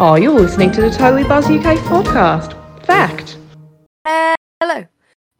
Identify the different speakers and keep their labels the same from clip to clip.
Speaker 1: Oh, you're listening to the Totally Buzz UK podcast. Fact.
Speaker 2: Uh, hello,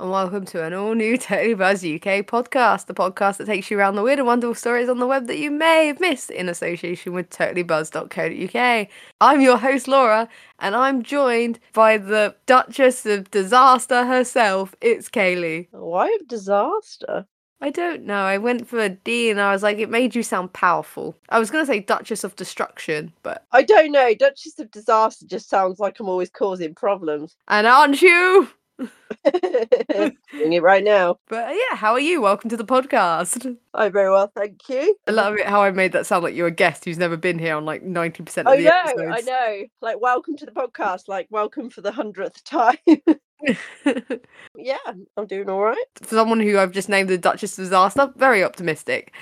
Speaker 2: and welcome to an all new Totally Buzz UK podcast, the podcast that takes you around the weird and wonderful stories on the web that you may have missed in association with totallybuzz.co.uk. I'm your host, Laura, and I'm joined by the Duchess of Disaster herself. It's Kayleigh.
Speaker 3: Why of disaster?
Speaker 2: I don't know. I went for a D and I was like, it made you sound powerful. I was going to say Duchess of Destruction, but.
Speaker 3: I don't know. Duchess of Disaster just sounds like I'm always causing problems.
Speaker 2: And aren't you?
Speaker 3: Doing it right now.
Speaker 2: But uh, yeah, how are you? Welcome to the podcast.
Speaker 3: I'm very well, thank you.
Speaker 2: I love it how I made that sound like you're a guest who's never been here on like 90% of
Speaker 3: I
Speaker 2: the
Speaker 3: know,
Speaker 2: episodes.
Speaker 3: I know. Like, welcome to the podcast. Like, welcome for the hundredth time. yeah, I'm doing all right.
Speaker 2: For someone who I've just named the Duchess of Disaster, very optimistic.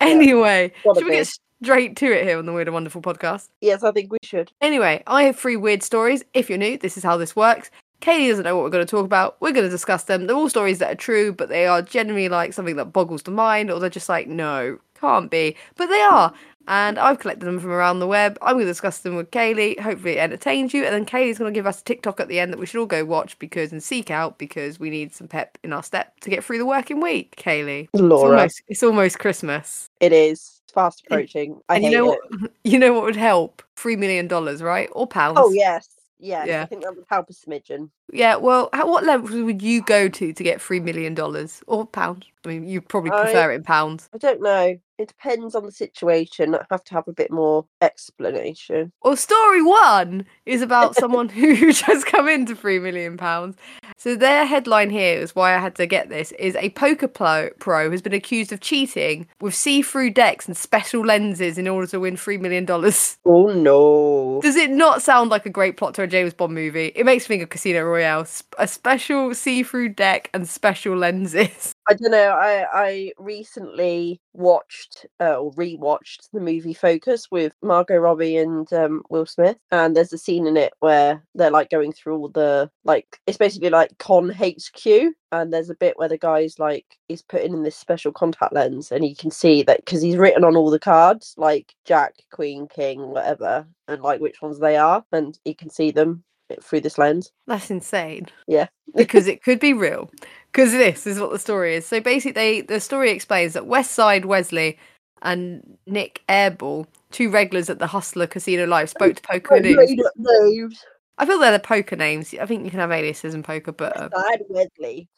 Speaker 2: Anyway,
Speaker 3: gotta
Speaker 2: should we get straight to it here on the Weird and Wonderful podcast?
Speaker 3: Yes, I think we should.
Speaker 2: Anyway, I have three weird stories. If you're new, this is how this works. Katie doesn't know what we're going to talk about. We're going to discuss them. They're all stories that are true, but they are generally like something that boggles the mind, or they're just like, no, can't be. But they are. And I've collected them from around the web. I'm going to discuss them with Kayleigh. Hopefully, it entertains you. And then Kayleigh's going to give us a TikTok at the end that we should all go watch because and seek out because we need some pep in our step to get through the working week. Kayleigh, it's
Speaker 3: Laura,
Speaker 2: almost, it's almost Christmas.
Speaker 3: it is fast approaching. I
Speaker 2: and you know
Speaker 3: it.
Speaker 2: what? You know what would help? Three million dollars, right? Or pounds?
Speaker 3: Oh yes, yes.
Speaker 2: Yeah.
Speaker 3: I think that would help a smidgen.
Speaker 2: Yeah, well, how, what levels would you go to to get three million dollars or pounds? I mean, you probably
Speaker 3: I-
Speaker 2: prefer it in pounds.
Speaker 3: I don't know. It depends on the situation. I have to have a bit more explanation.
Speaker 2: Well, story one is about someone who just come into three million pounds. So their headline here is why I had to get this: is a poker pro, pro has been accused of cheating with see-through decks and special lenses in order to win three million dollars.
Speaker 3: Oh no.
Speaker 2: Does it not sound like a great plot to a James Bond movie? It makes me think of Casino Royale: sp- a special see-through deck and special lenses.
Speaker 3: I don't know. I I recently watched uh, or rewatched the movie Focus with Margot Robbie and um, Will Smith, and there's a scene in it where they're like going through all the like it's basically like con HQ, and there's a bit where the guy's like he's putting in this special contact lens, and you can see that because he's written on all the cards like Jack, Queen, King, whatever, and like which ones they are, and you can see them through this lens.
Speaker 2: That's insane.
Speaker 3: Yeah.
Speaker 2: because it could be real. Because this is what the story is. So basically, they, the story explains that West Side Wesley and Nik Airball, two regulars at the Hustler Casino Live, spoke to
Speaker 3: PokerNews. Names.
Speaker 2: I feel they're the poker names. I think you can have aliases in poker, but uh,
Speaker 3: Side Wesley.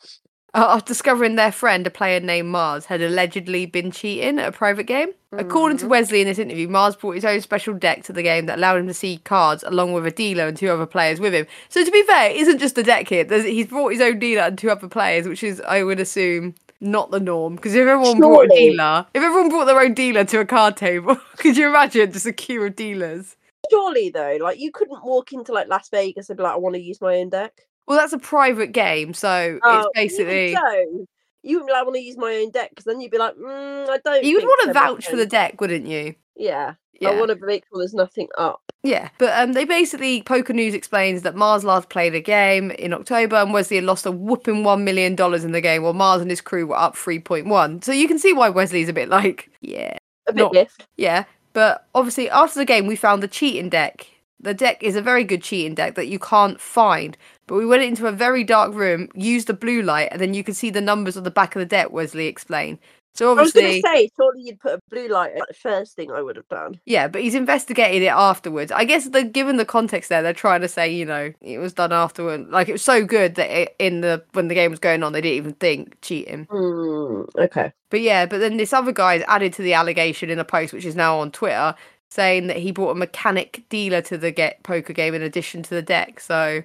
Speaker 2: Uh, discovering their friend, a player named Mars, had allegedly been cheating at a private game. According to Wesley in this interview, Mars brought his own special deck to the game that allowed him to see cards along with a dealer and two other players with him. So to be fair, it isn't just the deck here. There's, he's brought his own dealer and two other players, which is, I would assume, not the norm. Because if everyone brought a dealer, if everyone brought their own dealer to a card table, could you imagine just a queue of dealers?
Speaker 3: Surely though, like you couldn't walk into like Las Vegas and be like, I want to use my own deck.
Speaker 2: Well, that's a private game, so
Speaker 3: Oh,
Speaker 2: it's basically.
Speaker 3: so, you wouldn't like, want to use my own deck because then you'd be like, mm, I don't.
Speaker 2: You would want to vouch for the deck, wouldn't you?
Speaker 3: Yeah,
Speaker 2: Yeah.
Speaker 3: I want to make sure there's nothing up.
Speaker 2: Yeah, but um, they basically PokerNews explains that Mars last played a game in October and Wesley had lost a whooping one million dollars in the game, while Mars and his crew were up three point one. So you can see why Wesley's a bit like, yeah,
Speaker 3: A bit
Speaker 2: Not- yeah. But obviously, after the game, we found the cheating deck. The deck is a very good cheating deck that you can't find. But we went into a very dark room, used the blue light, and then you can see the numbers on the back of the deck. Wesley explained. So obviously,
Speaker 3: I was going to say, surely you'd put a blue light at the first thing I would have done.
Speaker 2: Yeah, but he's investigated it afterwards. I guess the given the context there, they're trying to say, you know, it was done afterward. Like it was so good that it, in the when the game was going on, they didn't even think cheating.
Speaker 3: Hmm. okay.
Speaker 2: But yeah, but then this other guy's added to the allegation in a post, which is now on Twitter, saying that he brought a mechanic dealer to the get poker game in addition to the deck. So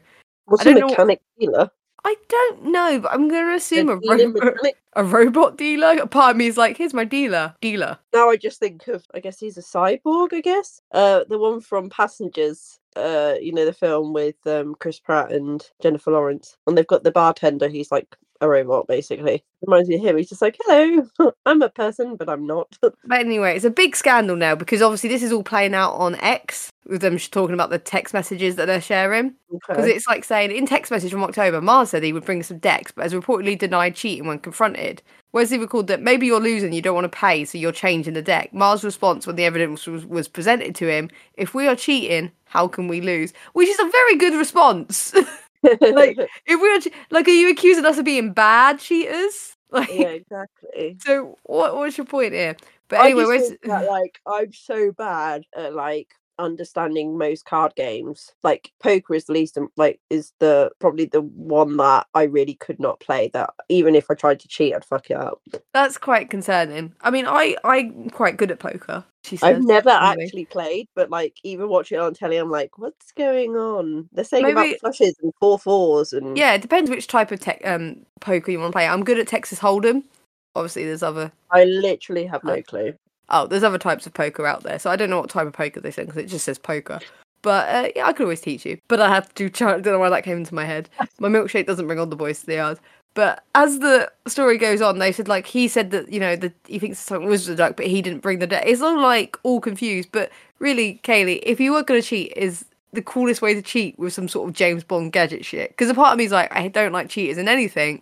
Speaker 3: What's
Speaker 2: I
Speaker 3: a
Speaker 2: don't know-
Speaker 3: dealer?
Speaker 2: I don't know, but I'm going to assume a,
Speaker 3: A dealing
Speaker 2: ro- a robot dealer. A part of me is like, here's my dealer, dealer.
Speaker 3: Now I just think of, I guess he's a cyborg. I guess. Uh, the one from Passengers. Uh, you know the film with um Chris Pratt and Jennifer Lawrence, and they've got the bartender who's like a robot, basically. Reminds me of him. He's just like, hello, I'm a person, but I'm not.
Speaker 2: But anyway, it's a big scandal now because obviously this is all playing out on X with them talking about the text messages that they're sharing. Because
Speaker 3: Okay.
Speaker 2: it's like saying in text message from October, Mars said he would bring some decks, but has reportedly denied cheating when confronted. Wesley recalled that maybe you're losing, you don't want to pay, so you're changing the deck. Mars' response when the evidence was, was presented to him: "If we are cheating, how can we lose?" Which is a very good response. like, if we are like, are you accusing us of being bad cheaters? Like,
Speaker 3: yeah, exactly.
Speaker 2: so what? What's your point here? But anyway,
Speaker 3: that, like I'm so bad at like understanding most card games. Like poker is the least like is the probably the one that I really could not play. That even if I tried to cheat, I'd fuck it up.
Speaker 2: that's quite concerning. I mean, I I'm quite good at poker. She says.
Speaker 3: I've never
Speaker 2: anyway.
Speaker 3: actually played, but like even watching it on telly, I'm like, what's going on? They're saying
Speaker 2: Maybe-
Speaker 3: about flushes and four fours and
Speaker 2: Yeah, it depends which type of tech um poker you want to play. I'm good at Texas Hold'em. Obviously, there's other
Speaker 3: I literally have no clue.
Speaker 2: oh, there's other types of poker out there. So I don't know what type of poker they say because it just says poker. But uh, yeah, I could always teach you. But I have to. Try, I don't know why that came into my head. My milkshake doesn't bring all the boys to the yard. But as the story goes on, they said like he said that you know that he thinks something was the duck, but he didn't bring the duck. It's all like all confused. But really, Kayleigh, if you were gonna cheat, is the coolest way to cheat with some sort of James Bond gadget shit? Because a part of me is like, I don't like cheaters in anything,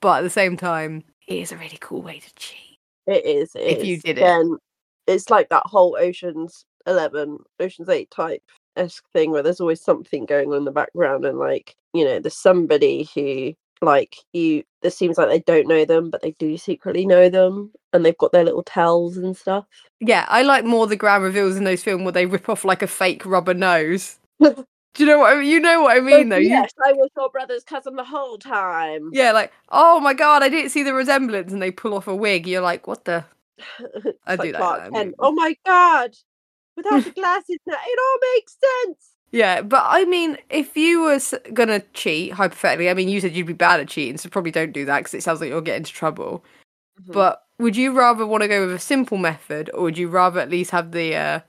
Speaker 2: but at the same time, it is a really cool way to cheat.
Speaker 3: It is. it
Speaker 2: If you
Speaker 3: is.
Speaker 2: did it.
Speaker 3: Again, it's like that whole Ocean's Eleven, Ocean's Eight type esque thing where there's always something going on in the background, and like you know, there's somebody who like you. This seems like they don't know them, but they do secretly know them, and they've got their little tells and stuff.
Speaker 2: Yeah, I like more the grand reveals in those films where they rip off like a fake rubber nose. Do you know what I mean? You know what I oh, mean, though. You-
Speaker 3: yes, I was your brother's cousin the whole time.
Speaker 2: yeah, like, oh my god, I didn't see the resemblance, and they pull off a wig. You're like, what the? I do
Speaker 3: like
Speaker 2: that
Speaker 3: Clark
Speaker 2: in that
Speaker 3: Kent.
Speaker 2: movie.
Speaker 3: Oh my god! Without the glasses, now it all makes sense.
Speaker 2: Yeah, but I mean, if you were gonna cheat, hypothetically, I mean, you said you'd be bad at cheating, so probably don't do that because it sounds like you'll get into trouble.
Speaker 3: Mm-hmm.
Speaker 2: But would you rather want to go with a simple method, or would you rather at least have the uh,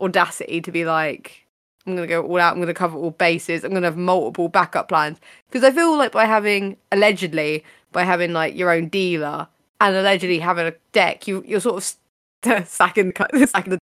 Speaker 2: audacity to be like, I'm gonna go all out, I'm gonna cover all bases, I'm gonna have multiple backup plans? Because I feel like by having allegedly, by having like your own dealer and allegedly having a deck, you you're sort of st- stacking the- stacking the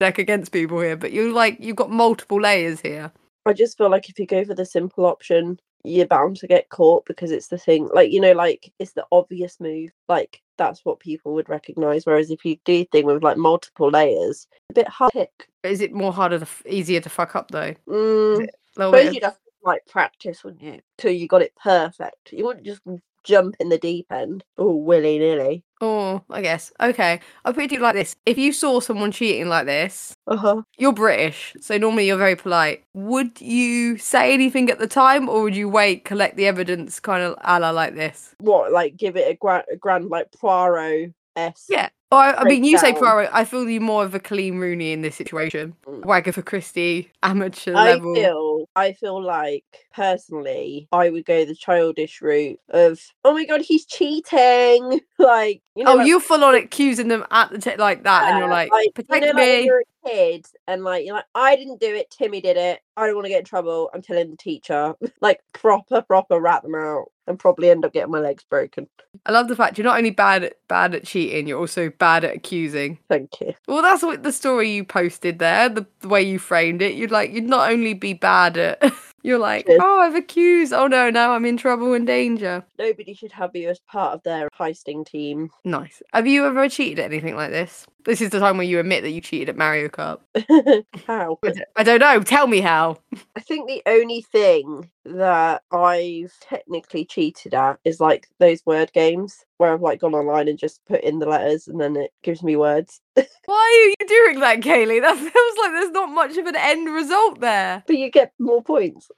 Speaker 2: deck against people here, but you like you've got multiple layers here.
Speaker 3: I just feel like if you go for the simple option, you're bound to get caught because it's the thing. Like you know, like it's the obvious move. Like that's what people would recognize. Whereas if you do thing with like multiple layers, a bit hard to pick.
Speaker 2: Is it more harder, to f- easier to fuck up though?
Speaker 3: Mm, suppose
Speaker 2: of-
Speaker 3: you'd have to like practice, wouldn't you? Till you got it perfect. You wouldn't just jump in the deep end. Oh, willy nilly.
Speaker 2: Oh, I guess. Okay. I'll put it like this. If you saw someone cheating like this,
Speaker 3: Uh huh.
Speaker 2: you're British, so normally you're very polite. Would you say anything at the time, or would you wait, collect the evidence, kind of a la like this?
Speaker 3: What like give it a grand, a grand like Poirot s.
Speaker 2: Yeah. Or, I, I mean, you say. Poirot. I feel you more of a Coleen Rooney in this situation.
Speaker 3: Mm.
Speaker 2: Wagatha Christie, amateur
Speaker 3: I
Speaker 2: level.
Speaker 3: feel I feel like personally I would go the childish route of oh my god he's cheating like you know
Speaker 2: oh,
Speaker 3: like,
Speaker 2: you're full on accusing them at the t- like that, and you're
Speaker 3: yeah,
Speaker 2: like,
Speaker 3: you
Speaker 2: protect
Speaker 3: know,
Speaker 2: me.
Speaker 3: a kid and like you're like I didn't do it Timmy did it I don't want to get in trouble I'm telling the teacher like proper proper rat them out and probably end up getting my legs broken
Speaker 2: I love the fact you're not only bad at bad at cheating, you're also bad at accusing.
Speaker 3: thank you
Speaker 2: Well, that's what the story you posted there, the, the way you framed it. You'd like, you'd not only be bad at, you're like, oh, I've accused. Oh no, now I'm in trouble and danger.
Speaker 3: nobody should have you as part of their heisting team
Speaker 2: Nice. Have you ever cheated at anything like this? This is the time where you admit that you cheated at Mario Kart.
Speaker 3: how
Speaker 2: I d- I don't know. Tell me how.
Speaker 3: I think the only thing that I've technically cheated at is like those word games where I've like gone online and just put in the letters and then it gives me words.
Speaker 2: Why are you doing that, Kayleigh? That feels like there's not much of an end result there.
Speaker 3: But you get more points.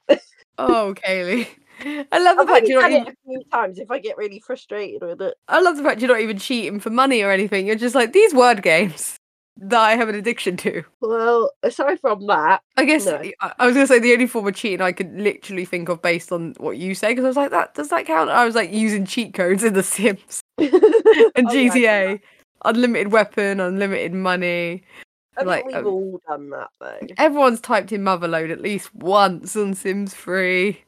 Speaker 2: Oh, Kayleigh. I love the
Speaker 3: I've
Speaker 2: fact you're not even,
Speaker 3: it a few times if I get really frustrated with it.
Speaker 2: I love the fact you're not even cheating for money or anything. You're just like these word games that I have an addiction to.
Speaker 3: Well, aside from that,
Speaker 2: I guess
Speaker 3: No.
Speaker 2: I was gonna say the only form of cheating I could literally think of based on what you say because I was like, that does that count? I was like using cheat codes in The Sims and
Speaker 3: Oh, yeah,
Speaker 2: GTA, unlimited weapon, unlimited money.
Speaker 3: I think
Speaker 2: like,
Speaker 3: we've
Speaker 2: um,
Speaker 3: all done that though.
Speaker 2: Everyone's typed in motherlode at least once on Sims Free.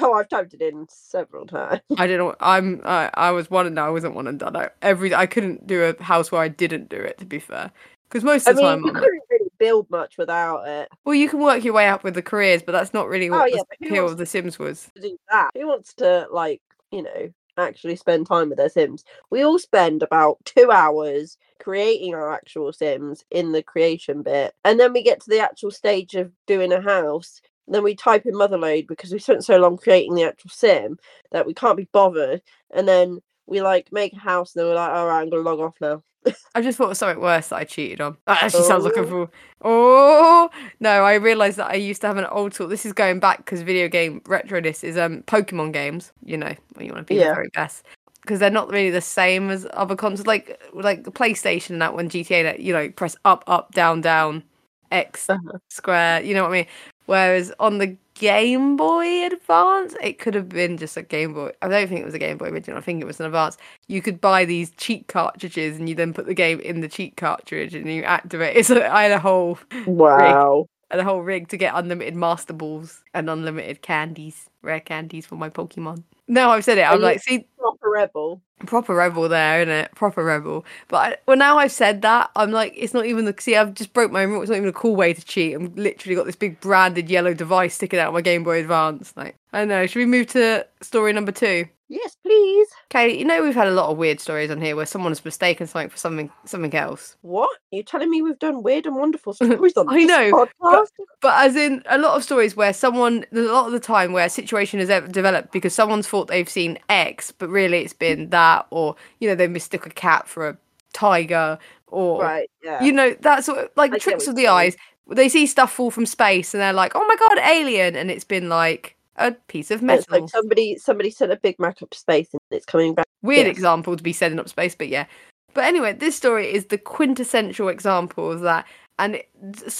Speaker 3: Oh, I've typed it in several times.
Speaker 2: I didn't. I'm. I I was one and I wasn't one and done. I, every I couldn't do a house where I didn't do it. To be fair, because most of the
Speaker 3: mean,
Speaker 2: time,
Speaker 3: you
Speaker 2: I'm
Speaker 3: couldn't really build much without it.
Speaker 2: well, you can work your way up with the careers, but that's not really
Speaker 3: Oh,
Speaker 2: what
Speaker 3: yeah,
Speaker 2: the appeal of The Sims was.
Speaker 3: To do that, who wants to like you know actually spend time with their Sims? We all spend about two hours creating our actual Sims in the creation bit, and then we get to the actual stage of doing a house. Then we type in motherlode because we spent so long creating the actual sim that we can't be bothered. And then we like make a house, and then we're like, all right, I'm gonna log off now.
Speaker 2: I just thought of something worse that I cheated on. That actually sounds like a
Speaker 3: Oh.
Speaker 2: fool. Oh no! I realised that I used to have an old tool. This is going back because video game retroness is um Pokemon games. You know when you want to be the
Speaker 3: Yeah.
Speaker 2: very best because they're not really the same as other consoles. Like like the PlayStation and that when GTA, that you know press up up down down X
Speaker 3: Uh-huh.
Speaker 2: square. You know what I mean? Whereas on the Game Boy Advance, it could have been just a Game Boy. I don't think it was a Game Boy original. I think it was an Advance. You could buy these cheat cartridges, and you then put the game in the cheat cartridge, and you activate. It's a, I had a whole
Speaker 3: Wow.
Speaker 2: I had a whole rig to get unlimited Master Balls and unlimited candies, rare candies for my Pokemon. No, I've said it. I'm like, see,
Speaker 3: Proper rebel.
Speaker 2: proper rebel there, isn't it? Proper rebel. But I, well, now I've said that, I'm like, it's not even the. See, I've just broke my rule. It's not even a cool way to cheat. I'm literally got this big branded yellow device sticking out of my Game Boy Advance. Like, I don't know. Should we move to story number two?
Speaker 3: Yes, please.
Speaker 2: Okay, you know we've had a lot of weird stories on here where someone's mistaken something for something something else.
Speaker 3: What? You're telling me we've done weird and wonderful stories on
Speaker 2: I know,
Speaker 3: podcast?
Speaker 2: But as in a lot of stories where someone, a lot of the time where a situation has ever developed because someone's thought they've seen X, but really it's been that, or you know they mistook a cat for a tiger, or
Speaker 3: Right, yeah.
Speaker 2: you know that sort of like
Speaker 3: I
Speaker 2: tricks of the eyes. They see stuff fall from space and they're like, "Oh my god, alien!" and it's been like a piece of
Speaker 3: And it's
Speaker 2: metal.
Speaker 3: like somebody somebody sent a Big Mac up space and it's coming back.
Speaker 2: Weird
Speaker 3: yes.
Speaker 2: example to be sending up space, but yeah. But anyway, this story is the quintessential example of that. And it,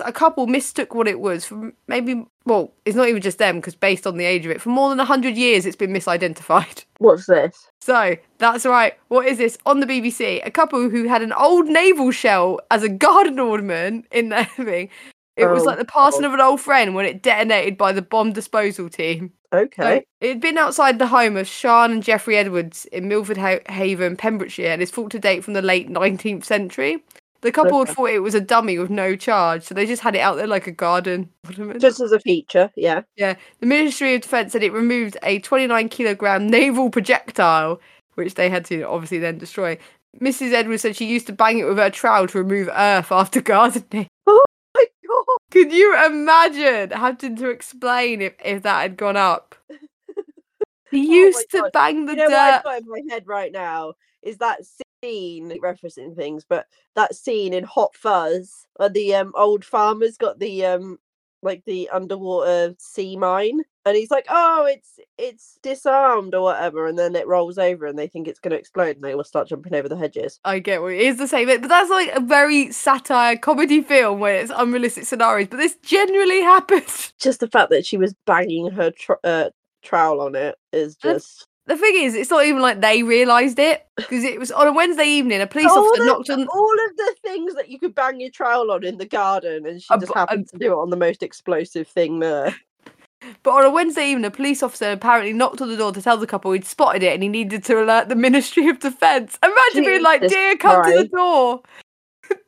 Speaker 2: a couple mistook what it was for maybe, well, it's not even just them because based on the age of it, for more than 100 years it's been misidentified.
Speaker 3: What's this?
Speaker 2: So that's right. What is this? On the BBC, a couple who had an old naval shell as a garden ornament in their thing. It was
Speaker 3: Oh,
Speaker 2: like the passing
Speaker 3: God.
Speaker 2: of an old friend when it detonated by the bomb disposal team.
Speaker 3: Okay.
Speaker 2: So it'd been outside the home of Sean and Jeffrey Edwards in Milford Ha- Haven, Pembrokeshire, and is thought to date from the late 19th century. The couple had thought it was a dummy with no charge, so they just had it out there like a garden ornament.
Speaker 3: Just as a feature, yeah.
Speaker 2: Yeah, the Ministry of Defence said it removed a 29 kilogram naval projectile, which they had to obviously then destroy. Mrs. Edwards said she used to bang it with her trowel to remove earth after gardening. Could you imagine having to explain if, if that had gone up? He
Speaker 3: Oh
Speaker 2: used to
Speaker 3: God.
Speaker 2: bang the
Speaker 3: You know what I've
Speaker 2: dirt.
Speaker 3: got in my head right now is that scene referencing things, but that scene in Hot Fuzz where the um old farmer's got the um like the underwater sea mine and he's like, Oh, it's it's disarmed or whatever, and then it rolls over and they think it's gonna explode and they will start jumping over the hedges.
Speaker 2: I get what it is the same, but that's like a very satire comedy film where it's unrealistic scenarios. But this genuinely happens
Speaker 3: Just the fact that she was banging her tr- uh, trowel on it is just
Speaker 2: The thing is, it's not even like they realised it because it was on a Wednesday evening. A police
Speaker 3: all
Speaker 2: officer
Speaker 3: of,
Speaker 2: knocked on.
Speaker 3: all of the things that you could bang your trowel on in the garden, and she just happened to do it on the most explosive thing there.
Speaker 2: But on a Wednesday evening, a police officer apparently knocked on the door to tell the couple he'd spotted it and he needed to alert the Ministry of Defence. Imagine being like, "Dear, come to the door."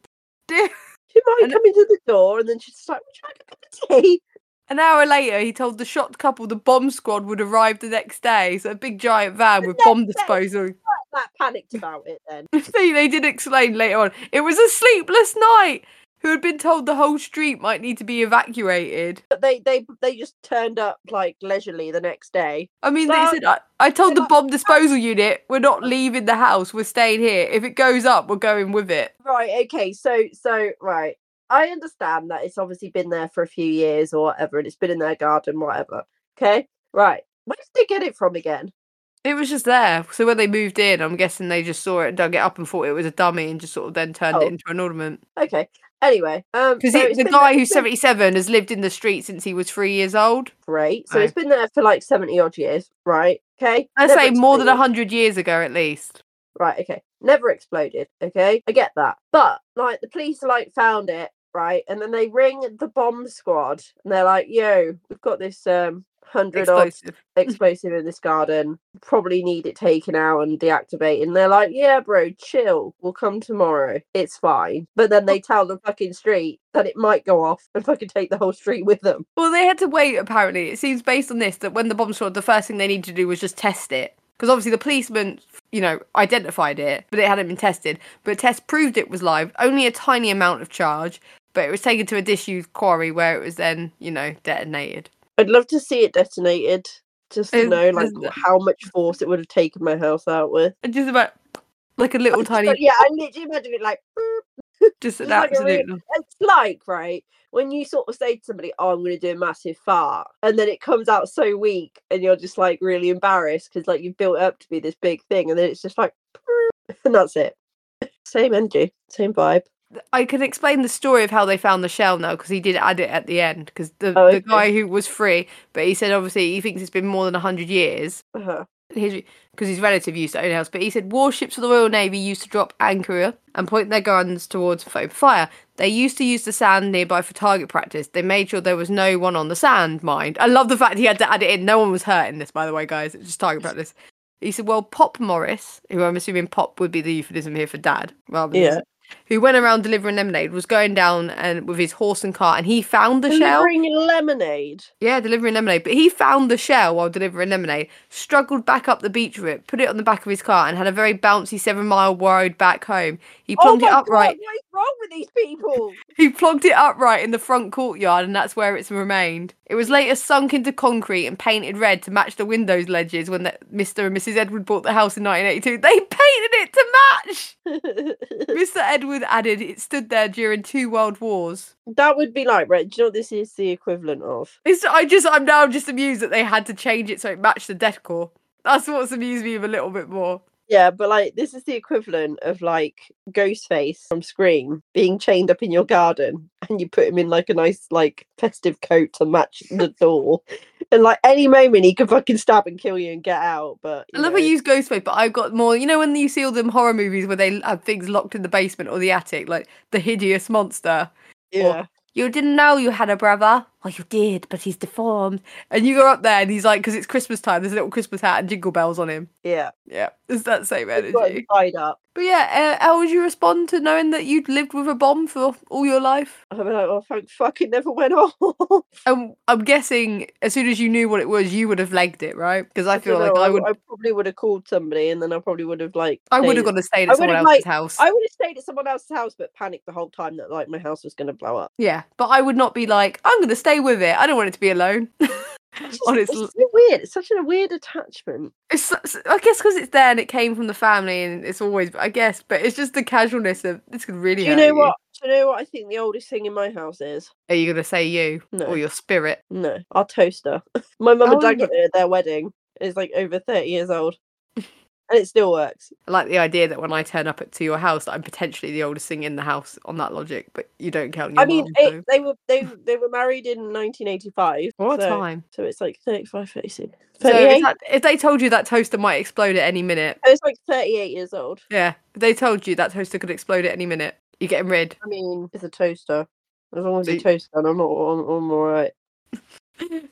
Speaker 2: Dear.
Speaker 3: She might
Speaker 2: And-
Speaker 3: come into the door and then she's just like, Would you like a cup of tea?
Speaker 2: An hour later, he told the shocked couple the bomb squad would arrive the next day. So a big giant van with bomb disposal.
Speaker 3: That panicked about it then.
Speaker 2: See, they did explain later on. It was a sleepless night. Who had been told the whole street might need to be evacuated.
Speaker 3: But they they they just turned up like leisurely the next day.
Speaker 2: I mean,
Speaker 3: So-
Speaker 2: they said, I, I told the bomb disposal unit, we're not leaving the house, we're staying here. If it goes up, we're going with it.
Speaker 3: Right, okay, so so right. I understand that it's obviously been there for a few years or whatever, and it's been in their garden, whatever. Okay, right. Where did they get it from again?
Speaker 2: It was just there. So when they moved in, I'm guessing they just saw it, dug it up, and thought it was a dummy, and just sort of then turned
Speaker 3: Oh.
Speaker 2: it into an ornament.
Speaker 3: Okay. Anyway, um,
Speaker 2: Because
Speaker 3: so it's
Speaker 2: the guy who's 77 has lived in the street since he was three years old.
Speaker 3: great. So
Speaker 2: Right.
Speaker 3: it's been there for like seventy odd years, right? Okay.
Speaker 2: I'd
Speaker 3: Never
Speaker 2: say more than
Speaker 3: exploded.
Speaker 2: 100 years ago at least.
Speaker 3: Right, okay. Never exploded, okay? I get that. But like the police like found it, right? And then they ring the bomb squad and they're like, yo, we've got this um hundred odd
Speaker 2: Explosive.
Speaker 3: explosive in this garden. Probably need it taken out and deactivated. And they're like, "Yeah, bro, chill. We'll come tomorrow. It's fine." But then they tell the fucking street that it might go off and fucking take the whole street with them.
Speaker 2: Well, they had to wait. Apparently, it seems based on this that when the bomb squad, the first thing they needed to do was just test it because obviously the policeman, you know, identified it, but it hadn't been tested. But test proved it was live. Only a tiny amount of charge, but it was taken to a disused quarry where it was then, you know, detonated.
Speaker 3: I'd love to see it detonated, just to know like how much force it would have taken my house out with.
Speaker 2: And just about like a little tiny,
Speaker 3: yeah, I literally imagine it like.
Speaker 2: just an
Speaker 3: It's like
Speaker 2: absolute.
Speaker 3: real- it's like right when you sort of say to somebody, "Oh, I'm going to do a massive fart," and then it comes out so weak, and you're just like really embarrassed because like you've built up to be this big thing, and then it's just like, and that's it. Same energy, same vibe.
Speaker 2: I can explain the story of how they found the shell now because he did add it at the end because the,
Speaker 3: Oh,
Speaker 2: the guy who was free, but he said obviously he thinks it's been more than hundred years.
Speaker 3: Uh-huh.
Speaker 2: his because his relative used to own a house, but he said warships of the Royal Navy used to drop anchor and point their guns towards open fire. They used to use the sand nearby for target practice. They made sure there was no one on the sand, mind. I love the fact he had to add it in. No one was hurt in this, by the way, guys. It's just target practice. He said, well, Pop Morris, who I'm assuming Pop would be the euphemism here for dad, rather than
Speaker 3: Yeah.
Speaker 2: Who went around delivering lemonade, was going down and with his horse and cart, and he found the shell.
Speaker 3: Delivering lemonade.
Speaker 2: Yeah, delivering lemonade. But he found the shell while delivering lemonade, struggled back up the beach route, put it on the back of his car, and had a very bouncy seven mile ride back home. He
Speaker 3: Oh
Speaker 2: plugged
Speaker 3: my
Speaker 2: it upright.
Speaker 3: God, what is wrong with these people?
Speaker 2: He plugged it upright in the front courtyard, and that's where it's remained. It was later sunk into concrete and painted red to match the windows ledges when the, Mr. and Mrs. Edward bought the house in 1982. They painted it to match! Mr. Edward added it stood there during two world wars.
Speaker 3: that would be like, right? Do you know what this is the equivalent of?
Speaker 2: It's, I just, I'm now just amused that they had to change it so it matched the decor. That's what's amused me a little bit more.
Speaker 3: Yeah, but like this is the equivalent of like Ghostface from Scream being chained up in your garden and you put him in like a nice like festive coat to match the door. And like any moment he could fucking stab and kill you and get out. But
Speaker 2: I
Speaker 3: you
Speaker 2: love
Speaker 3: know,
Speaker 2: I use Ghostface, but I've got more. You know when you see all them horror movies where they have things locked in the basement or the attic, like the hideous monster.
Speaker 3: yeah.
Speaker 2: You didn't know you had a brother. Well, you did, but he's deformed. And you go up there, and he's like, because it's Christmas time. There's a little Christmas hat and jingle bells on him.
Speaker 3: Yeah.
Speaker 2: Yeah, it's that same
Speaker 3: He's got him
Speaker 2: energy.
Speaker 3: tied up.
Speaker 2: But yeah, uh, how would you respond to knowing that you'd lived with a bomb for all your life?
Speaker 3: I'd be like, oh thank fuck it never went off.
Speaker 2: And I'm guessing as soon as you knew what it was, you would have legged it, right? Because I feel like
Speaker 3: dunno,
Speaker 2: I would.
Speaker 3: I probably would have called somebody and then I probably would have like
Speaker 2: I would have gone to stay at someone else's
Speaker 3: like-
Speaker 2: house.
Speaker 3: I would have stayed at someone else's house but panicked the whole time that like my house was gonna blow up.
Speaker 2: Yeah, but I would not be like, I'm going to stay with it. I don't want it to be alone.
Speaker 3: It's just-
Speaker 2: Honestly.
Speaker 3: it's so weird. It's such a weird attachment.
Speaker 2: It's, I guess because it's there and it came from the family and it's always, I guess, but it's just the casualness of this could really
Speaker 3: Do you know what? Do you know what I think the oldest thing in my house is?
Speaker 2: Are you going to say you
Speaker 3: No.
Speaker 2: or your spirit?
Speaker 3: No, our toaster. My mum
Speaker 2: Oh,
Speaker 3: and dad got it at their wedding. It's like over 30 years old. And it still works.
Speaker 2: I like the idea that when I turn up at, to your house, that I'm potentially the oldest thing in the house on that logic, but you don't count your
Speaker 3: I mean,
Speaker 2: mum,
Speaker 3: it,
Speaker 2: so-
Speaker 3: they were they they were married in 1985.
Speaker 2: What
Speaker 3: so,
Speaker 2: time.
Speaker 3: So it's like 35, 36.
Speaker 2: So if,
Speaker 3: 38?
Speaker 2: that, if they told you that toaster might explode at any minute,
Speaker 3: Oh, it's like 38 years old.
Speaker 2: yeah, if they told you that toaster could explode at any minute, you're getting rid.
Speaker 3: I mean, it's a toaster. As long as
Speaker 2: you-
Speaker 3: toaster, I'm not. I'm, I'm all right.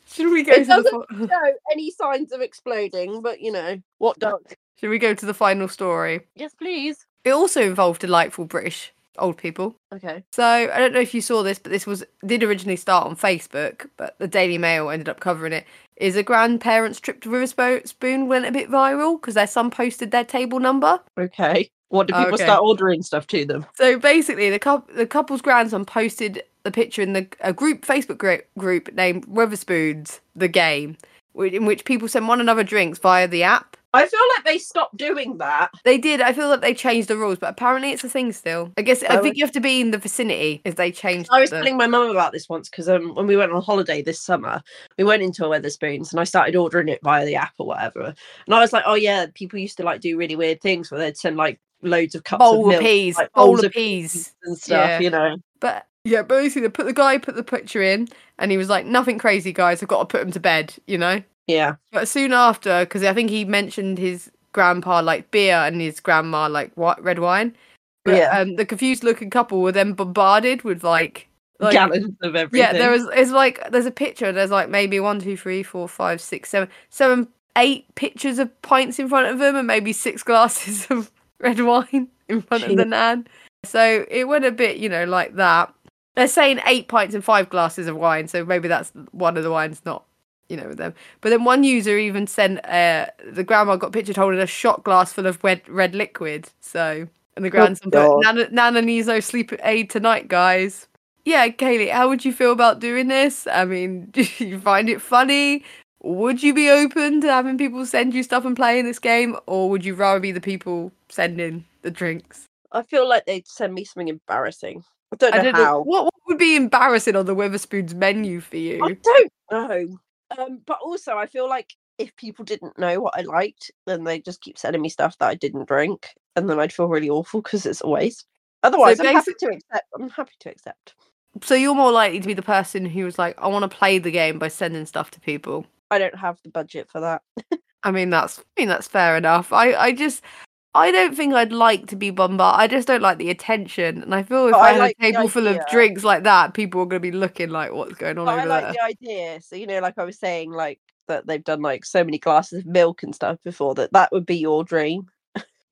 Speaker 2: Should we go
Speaker 3: It
Speaker 2: to the
Speaker 3: doesn't show any signs of exploding, but you know what does?
Speaker 2: Should we go to the final story?
Speaker 3: Yes, please.
Speaker 2: It also involved delightful British old people.
Speaker 3: Okay.
Speaker 2: So I don't know if you saw this, but this was did originally start on Facebook, but the Daily Mail ended up covering it. Is a grandparents' trip to Riverspoon went a bit viral because their son posted their table number.
Speaker 3: Okay. What do people
Speaker 2: Okay.
Speaker 3: start ordering stuff to them?
Speaker 2: So basically, the couple, the couple's grandson posted the picture in the a group Facebook group, group named Wetherspoons the game, in which people send one another drinks via the app.
Speaker 3: I feel like they stopped doing that.
Speaker 2: They did. I feel like they changed the rules, but apparently it's a thing still. I guess I
Speaker 3: Oh,
Speaker 2: think you have to be in the vicinity if they changed.
Speaker 3: I was
Speaker 2: the...
Speaker 3: telling my mum about this once because um, when we went on holiday this summer, we went into a Wetherspoons and I started ordering it via the app or whatever. And I was like, oh yeah, people used to like do really weird things where they'd send like loads of cups
Speaker 2: bowl
Speaker 3: of
Speaker 2: of
Speaker 3: milk,
Speaker 2: peas,
Speaker 3: like,
Speaker 2: bowl
Speaker 3: bowls
Speaker 2: of peas.
Speaker 3: and stuff,
Speaker 2: Yeah.
Speaker 3: you know.
Speaker 2: But yeah, but basically, they put the guy put the picture in, and he was like, "Nothing crazy, guys. I've got to put him to bed," you know.
Speaker 3: Yeah.
Speaker 2: But soon after, because I think he mentioned his grandpa like beer and his grandma like what red wine. But,
Speaker 3: Yeah.
Speaker 2: Um, the confused looking couple were then bombarded with like Like,
Speaker 3: Gallons of everything.
Speaker 2: yeah, there was. It's like there's a picture. There's like maybe one, two, three, four, five, six, seven, seven, eight pictures of pints in front of them, and maybe six glasses of red wine in front of the nan. So it went a bit, you know, like that. They're saying eight pints and five glasses of wine, so maybe that's one of the wines not, you know, with them. But then one user even sent uh, the grandma got pictured holding a shot glass full of red red liquid. So and the grandson put. Nana, Nana needs no sleep aid tonight, guys. Yeah, Kayleigh, how would you feel about doing this? I mean, do you find it funny? Would you be open to having people send you stuff and play in this game, or would you rather be the people sending the drinks?
Speaker 3: I feel like they'd send me something embarrassing. I don't know
Speaker 2: I don't
Speaker 3: how.
Speaker 2: know what, what would be embarrassing on the Wetherspoons menu for you?
Speaker 3: I don't know. Um, but also, I feel like if people didn't know what I liked, then they just keep sending me stuff that I didn't drink, and then I'd feel really awful because it's a waste. Otherwise, I'm happy to accept. I'm happy to accept.
Speaker 2: So you're more likely to be the person who was like, I want to play the game by sending stuff to people.
Speaker 3: I don't have the budget for that.
Speaker 2: I mean, that's I mean that's fair enough. I I just I don't think I'd like to be bombarded. I just don't like the attention, and I feel if
Speaker 3: But
Speaker 2: I,
Speaker 3: I
Speaker 2: had
Speaker 3: like
Speaker 2: a table full of drinks like that, people are going to be looking like, "What's going on
Speaker 3: But I
Speaker 2: over
Speaker 3: like
Speaker 2: there?"
Speaker 3: the idea. So you know, like I was saying, like that they've done like so many glasses of milk and stuff before. That that would be your dream.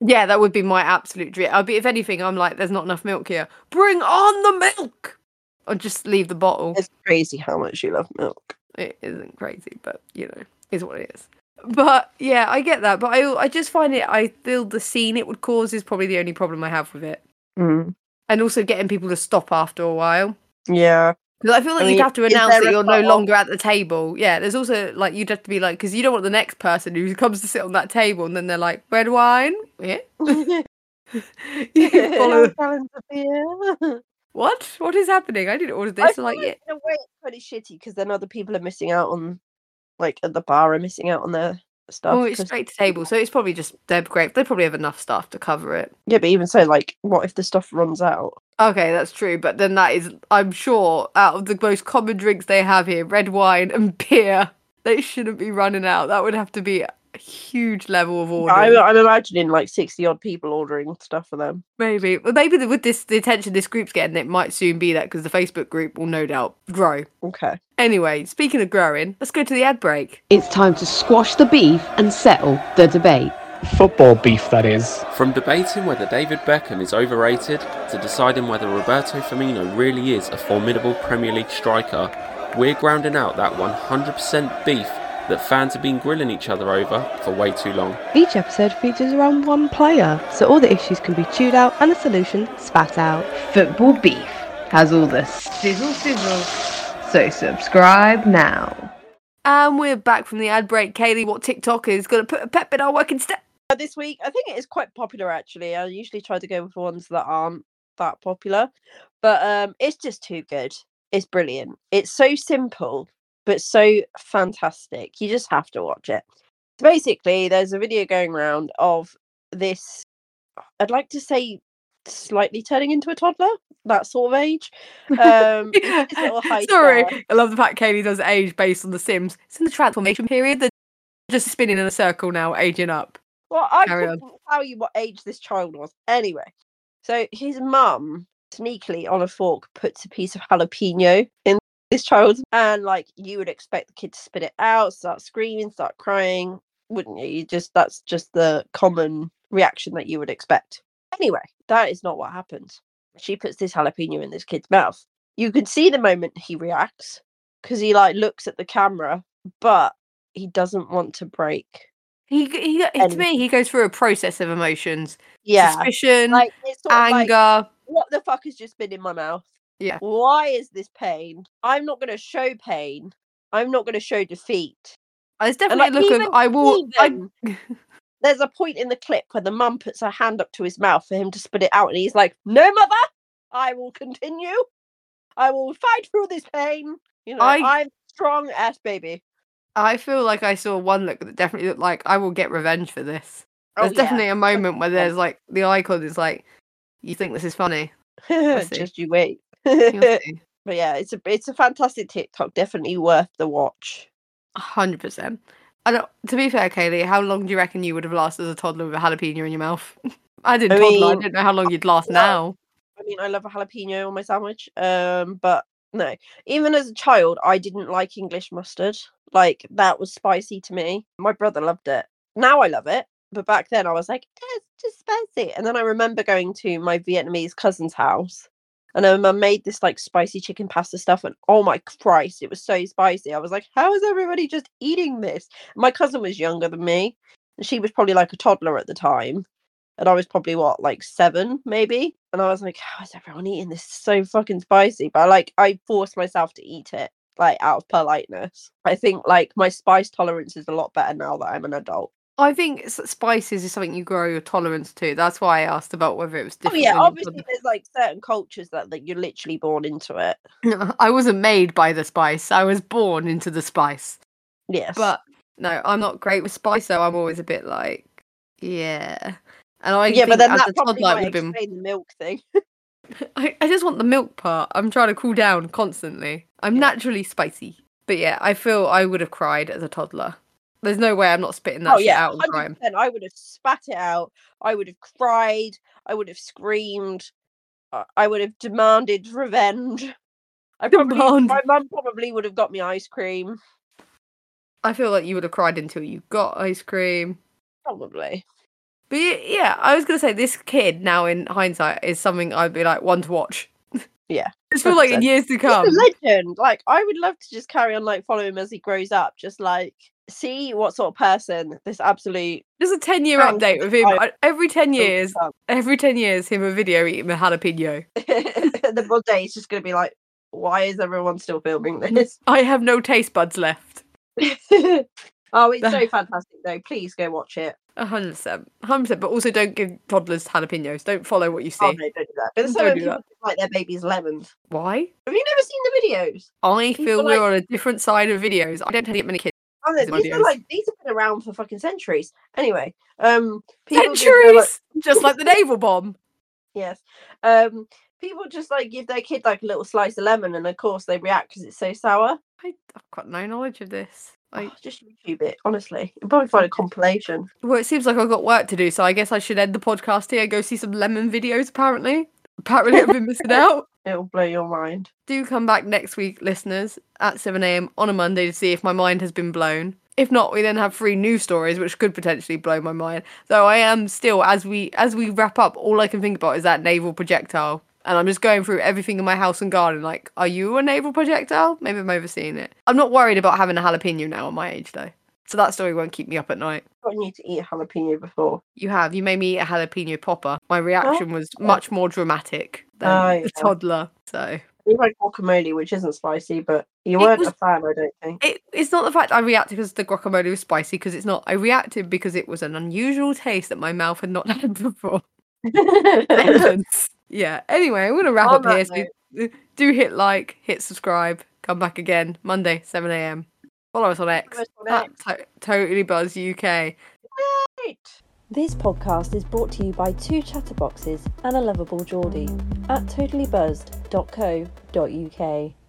Speaker 2: Yeah, that would be my absolute dream. I'd be, if anything, I'm like, "There's not enough milk here. Bring on the milk!" Or just leave the bottle.
Speaker 3: It's crazy how much you love milk.
Speaker 2: It isn't crazy, but you know, is what it is. But yeah, I get that. But I I just find it. I feel the scene it would cause is probably the only problem I have with it,
Speaker 3: Mm.
Speaker 2: and also getting people to stop after a while.
Speaker 3: Yeah.
Speaker 2: Because I feel like
Speaker 3: I
Speaker 2: you'd have to announce that you're no longer at the table. Yeah, there's also like you'd have to be like because you don't want the next person who comes to sit on that table and then they're like red wine. Yeah, you follow.
Speaker 3: Gallons of beer.
Speaker 2: What? What is happening? I didn't order
Speaker 3: I
Speaker 2: this.
Speaker 3: feel
Speaker 2: like, yeah.
Speaker 3: in a way, it's of shitty because then other people are missing out on, like at the bar, are missing out on their stuff.
Speaker 2: Oh, it's
Speaker 3: 'cause-
Speaker 2: straight to table, so it's probably just they're great. They probably have enough staff to cover it.
Speaker 3: Yeah, but even so, like, what if the stuff runs out?
Speaker 2: Okay, that's true, but then that is, I'm sure, out of the most common drinks they have here, red wine and beer, they shouldn't be running out. That would have to be huge level of order.
Speaker 3: I'm, I'm imagining like sixty odd people ordering stuff for them.
Speaker 2: Maybe. Well, maybe with this the attention this group's getting, it might soon be that because the Facebook group will no doubt grow.
Speaker 3: Okay.
Speaker 2: Anyway, speaking of growing, let's go to the ad break.
Speaker 4: It's time to squash the beef and settle the debate.
Speaker 5: Football beef, that is.
Speaker 6: From debating whether David Beckham is overrated to deciding whether Roberto Firmino really is a formidable Premier League striker, we're grounding out that 100% beef that fans have been grilling each other over for way too long.
Speaker 1: Each episode features around one player, so all the issues can be chewed out and the solution spat out. Football Beef has all the sizzle sizzle. So subscribe now.
Speaker 2: And we're back from the ad break. Kayleigh, what TikTok is going to put a pep in our working step?
Speaker 3: Uh, This week, I think it is quite popular actually. I usually try to go with ones that aren't that popular, but um, it's just too good. It's brilliant. It's so simple, but so fantastic. You just have to watch it. So basically, there's a video going around of this. I'd like to say slightly turning into a toddler, that sort of age. Um.
Speaker 2: Sorry, I love the fact Kayleigh does age based on The Sims. It's in the transformation period. They're just spinning in a circle now, aging up.
Speaker 3: Well, I couldn't tell you what age this child was. Anyway, so his mum sneakily on a fork puts a piece of jalapeno in this child, and like you would expect the kid to spit it out, start screaming, start crying, wouldn't you? You just that's just the common reaction that you would expect. Anyway, that is not what happens. She puts this jalapeno in this kid's mouth. You can see the moment he reacts because he like looks at the camera, but he doesn't want to break.
Speaker 2: He, he, to me, he goes through a process of emotions,
Speaker 3: Yeah,
Speaker 2: suspicion,
Speaker 3: like it's like,
Speaker 2: anger.
Speaker 3: what the fuck has just been in my mouth?
Speaker 2: Yeah.
Speaker 3: Why is this pain? I'm not going to show pain. I'm not going to show defeat.
Speaker 2: There's definitely
Speaker 3: like,
Speaker 2: a look of I will. I,
Speaker 3: There's a point in the clip where the mum puts her hand up to his mouth for him to spit it out, and he's like, "No, mother, I will continue. I will fight through this pain. You know,
Speaker 2: I-
Speaker 3: I'm strong ass baby."
Speaker 2: I feel like I saw one look that definitely looked like I will get revenge for this.
Speaker 3: Oh,
Speaker 2: There's
Speaker 3: yeah.
Speaker 2: definitely a moment where there's like the icon is like, you think this is funny?
Speaker 3: Just you wait. But yeah, it's a it's a fantastic TikTok. Definitely worth the watch.
Speaker 2: hundred percent. I don't. To be fair, Kayleigh, how long do you reckon you would have lasted as a toddler with a jalapeno in your mouth? I didn't
Speaker 3: I
Speaker 2: toddler. I didn't know how long you'd last
Speaker 3: well,
Speaker 2: now.
Speaker 3: I mean, I love a jalapeno on my sandwich. Um, but No. Even as a child, I didn't like English mustard. Like that was spicy to me. My brother loved it. Now I love it. But back then I was like, "Eh, it's just spicy. And then I remember going to my Vietnamese cousin's house. And her mum made this like spicy chicken pasta stuff, and oh my Christ, it was so spicy. I was like, how is everybody just eating this? My cousin was younger than me, and she was probably like a toddler at the time. And I was probably what, like seven, maybe? And I was like, how is everyone eating this? It's so fucking spicy. But like, I forced myself to eat it, like out of politeness. I think like my spice tolerance is a lot better now that I'm an adult.
Speaker 2: I think spices is something you grow your tolerance to. That's why I asked about whether it was
Speaker 3: oh,
Speaker 2: different.
Speaker 3: Oh yeah,
Speaker 2: when you were
Speaker 3: obviously there's like certain cultures that, that you're literally born into it.
Speaker 2: toddler. I wasn't made by the spice. I was born into the spice.
Speaker 3: Yes.
Speaker 2: But no, I'm not great with spice, so I'm always a bit like, yeah. And I
Speaker 3: yeah, but then that probably might
Speaker 2: have been.
Speaker 3: explain the milk thing.
Speaker 2: I, I just want the milk part. I'm trying to cool down constantly. I'm
Speaker 3: Yeah.
Speaker 2: naturally spicy. But yeah, I feel I would have cried as a toddler. There's no way I'm not spitting that
Speaker 3: oh
Speaker 2: shit
Speaker 3: yeah,
Speaker 2: out.
Speaker 3: 100%. I would have spat it out. I would have cried. I would have screamed. I would have demanded revenge. I probably,
Speaker 2: Demand.
Speaker 3: my mum probably would have got me ice cream.
Speaker 2: I feel like you would have cried until you got ice cream.
Speaker 3: Probably.
Speaker 2: But yeah, I was gonna say this kid now in hindsight is something I'd be like one to watch.
Speaker 3: Yeah,
Speaker 2: I just feel like in years to
Speaker 3: He's
Speaker 2: come.
Speaker 3: a legend. Like I would love to just carry on like follow him as he grows up. Just like see what sort of person this absolute
Speaker 2: Just a ten year
Speaker 3: Thanks,
Speaker 2: update with him.
Speaker 3: I-
Speaker 2: Every ten years,
Speaker 3: become.
Speaker 2: every ten years, him a video eating a jalapeno.
Speaker 3: the one day it's just gonna be like, why is everyone still filming this?
Speaker 2: I have no taste buds left.
Speaker 3: oh, it's so fantastic though. Please go watch it.
Speaker 2: A hundred percent, hundred percent. But also, don't give toddlers jalapenos. Don't follow what you oh, see.
Speaker 3: Oh no, don't do that. But so
Speaker 2: Don't
Speaker 3: many
Speaker 2: do
Speaker 3: people like their babies lemons.
Speaker 2: Why?
Speaker 3: Have you never seen the videos?
Speaker 2: I
Speaker 3: People
Speaker 2: feel
Speaker 3: like-
Speaker 2: we're on a different side of videos. I don't to get many kids.
Speaker 3: Oh,
Speaker 2: These are
Speaker 3: are like these have been around for fucking centuries. Anyway, um, people give their,
Speaker 2: Centuries,
Speaker 3: like-
Speaker 2: just like the naval bomb.
Speaker 3: yes, um, people just like give their kid like a little slice of lemon, and of course they react because it's so sour.
Speaker 2: I, I've got no knowledge of this. I,
Speaker 3: Oh, just YouTube it. Honestly, you'll probably find a compilation.
Speaker 2: well, it seems like I've got work to do, so I guess I should end the podcast here and go see some lemon videos. Apparently, apparently I've been missing out.
Speaker 3: It'll blow your mind.
Speaker 2: Do come back next week, listeners, at 7 a.m. on a Monday to see if my mind has been blown. If not, we then have three new stories, which could potentially blow my mind. Though I am still, as we as we wrap up, all I can think about is that naval projectile, and I'm just going through everything in my house and garden. Like, are you a naval projectile? Maybe I'm overseeing it. I'm not worried about having a jalapeno now at my age, though, so that story won't keep me up at night.
Speaker 3: gotten you to eat a jalapeno before.
Speaker 2: You have. You made me eat a jalapeno popper. My reaction was
Speaker 3: yeah.
Speaker 2: much more dramatic than
Speaker 3: Oh,
Speaker 2: the toddler. So
Speaker 3: You like guacamole, which isn't spicy, but you weren't
Speaker 2: was-
Speaker 3: a fan, I don't think.
Speaker 2: it, it's not the fact I reacted because the guacamole was spicy, because it's not. I reacted because it was an unusual taste that my mouth had not had before. Yeah. Anyway, I'm gonna wrap
Speaker 3: On
Speaker 2: up here. So do hit like, hit subscribe, come back again Monday, 7 a.m. Follow us on X.
Speaker 3: us on
Speaker 2: at to- totally Buzz UK.
Speaker 3: Right.
Speaker 7: This podcast is brought to you by two chatterboxes and a lovable Geordie at totallybuzzed.co.uk.